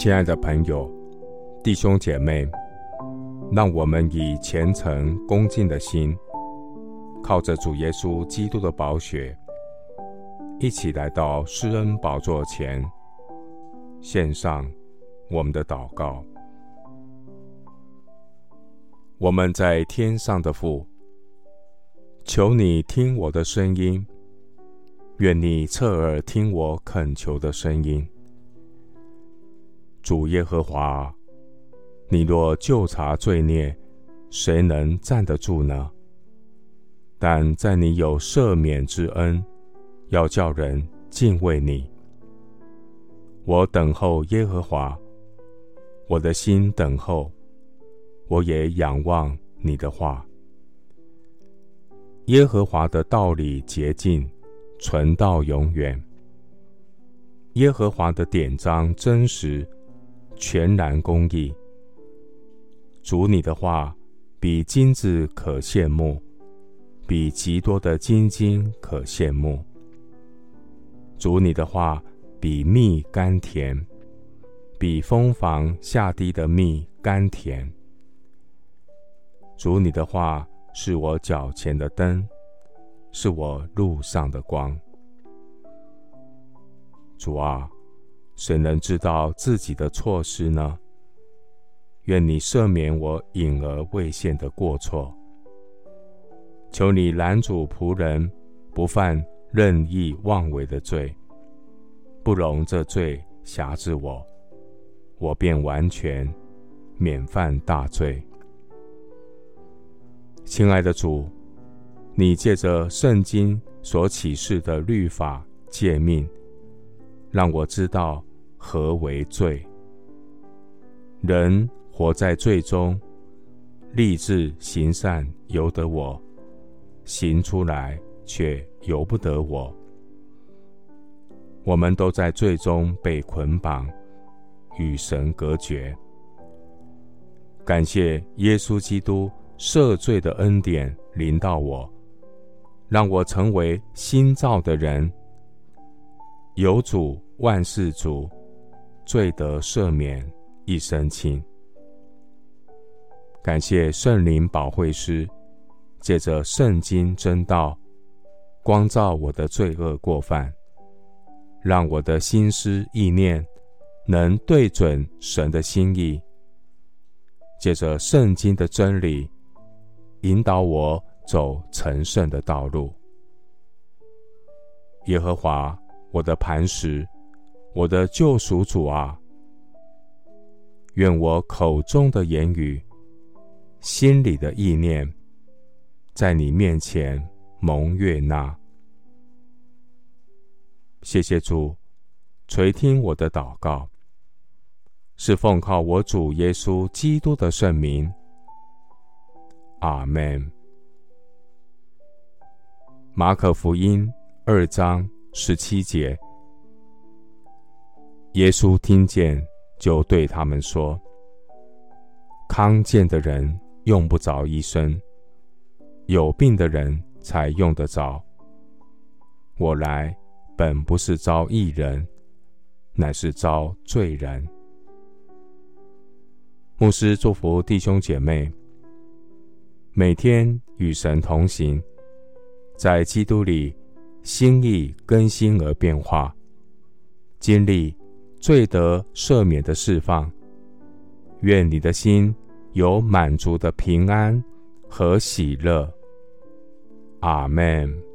亲爱的朋友、弟兄姐妹，让我们以虔诚恭敬的心，靠着主耶稣基督的宝血，一起来到施恩宝座前，献上我们的祷告。我们在天上的父，求你听我的声音，愿你侧耳听我恳求的声音。主耶和华，你若就查罪孽，谁能站得住呢？但在你有赦免之恩，要叫人敬畏你。我等候耶和华，我的心等候，我也仰望你的话。耶和华的道理洁净，存到永远。耶和华的典章真实。全然公义，主你的话比金子可羡慕，比极多的金金可羡慕。主你的话比蜜甘甜，比蜂房下滴的蜜甘甜。主你的话是我脚前的灯，是我路上的光。主啊。谁能知道自己的错失呢？愿你赦免我隐而未现的过错。求你拦阻仆人不犯任意妄为的罪，不容这罪辖制我，我便完全免犯大罪。亲爱的主，你借着圣经所启示的律法诫命，让我知道。何为罪？人活在罪中，立志行善由得我，行出来却由不得我。我们都在罪中被捆绑，与神隔绝。感谢耶稣基督赦罪的恩典临到我，让我成为新造的人。有主万事足。罪得赦免，一身轻。感谢圣灵保惠师，借着圣经真道，光照我的罪恶过犯，让我的心思意念能对准神的心意。借着圣经的真理，引导我走成圣的道路。耶和华，我的磐石。我的救赎主啊，愿我口中的言语、心里的意念，在你面前蒙悦纳。谢谢主垂听我的祷告，是奉靠我主耶稣基督的圣名。阿门。马可福音二章十七节。耶稣听见，就对他们说：“康健的人用不着医生，有病的人才用得着。我来本不是招义人，乃是招罪人。”牧师祝福弟兄姐妹，每天与神同行，在基督里心意更新而变化，经历。罪得赦免的释放，愿你的心有满足的平安和喜乐。阿门。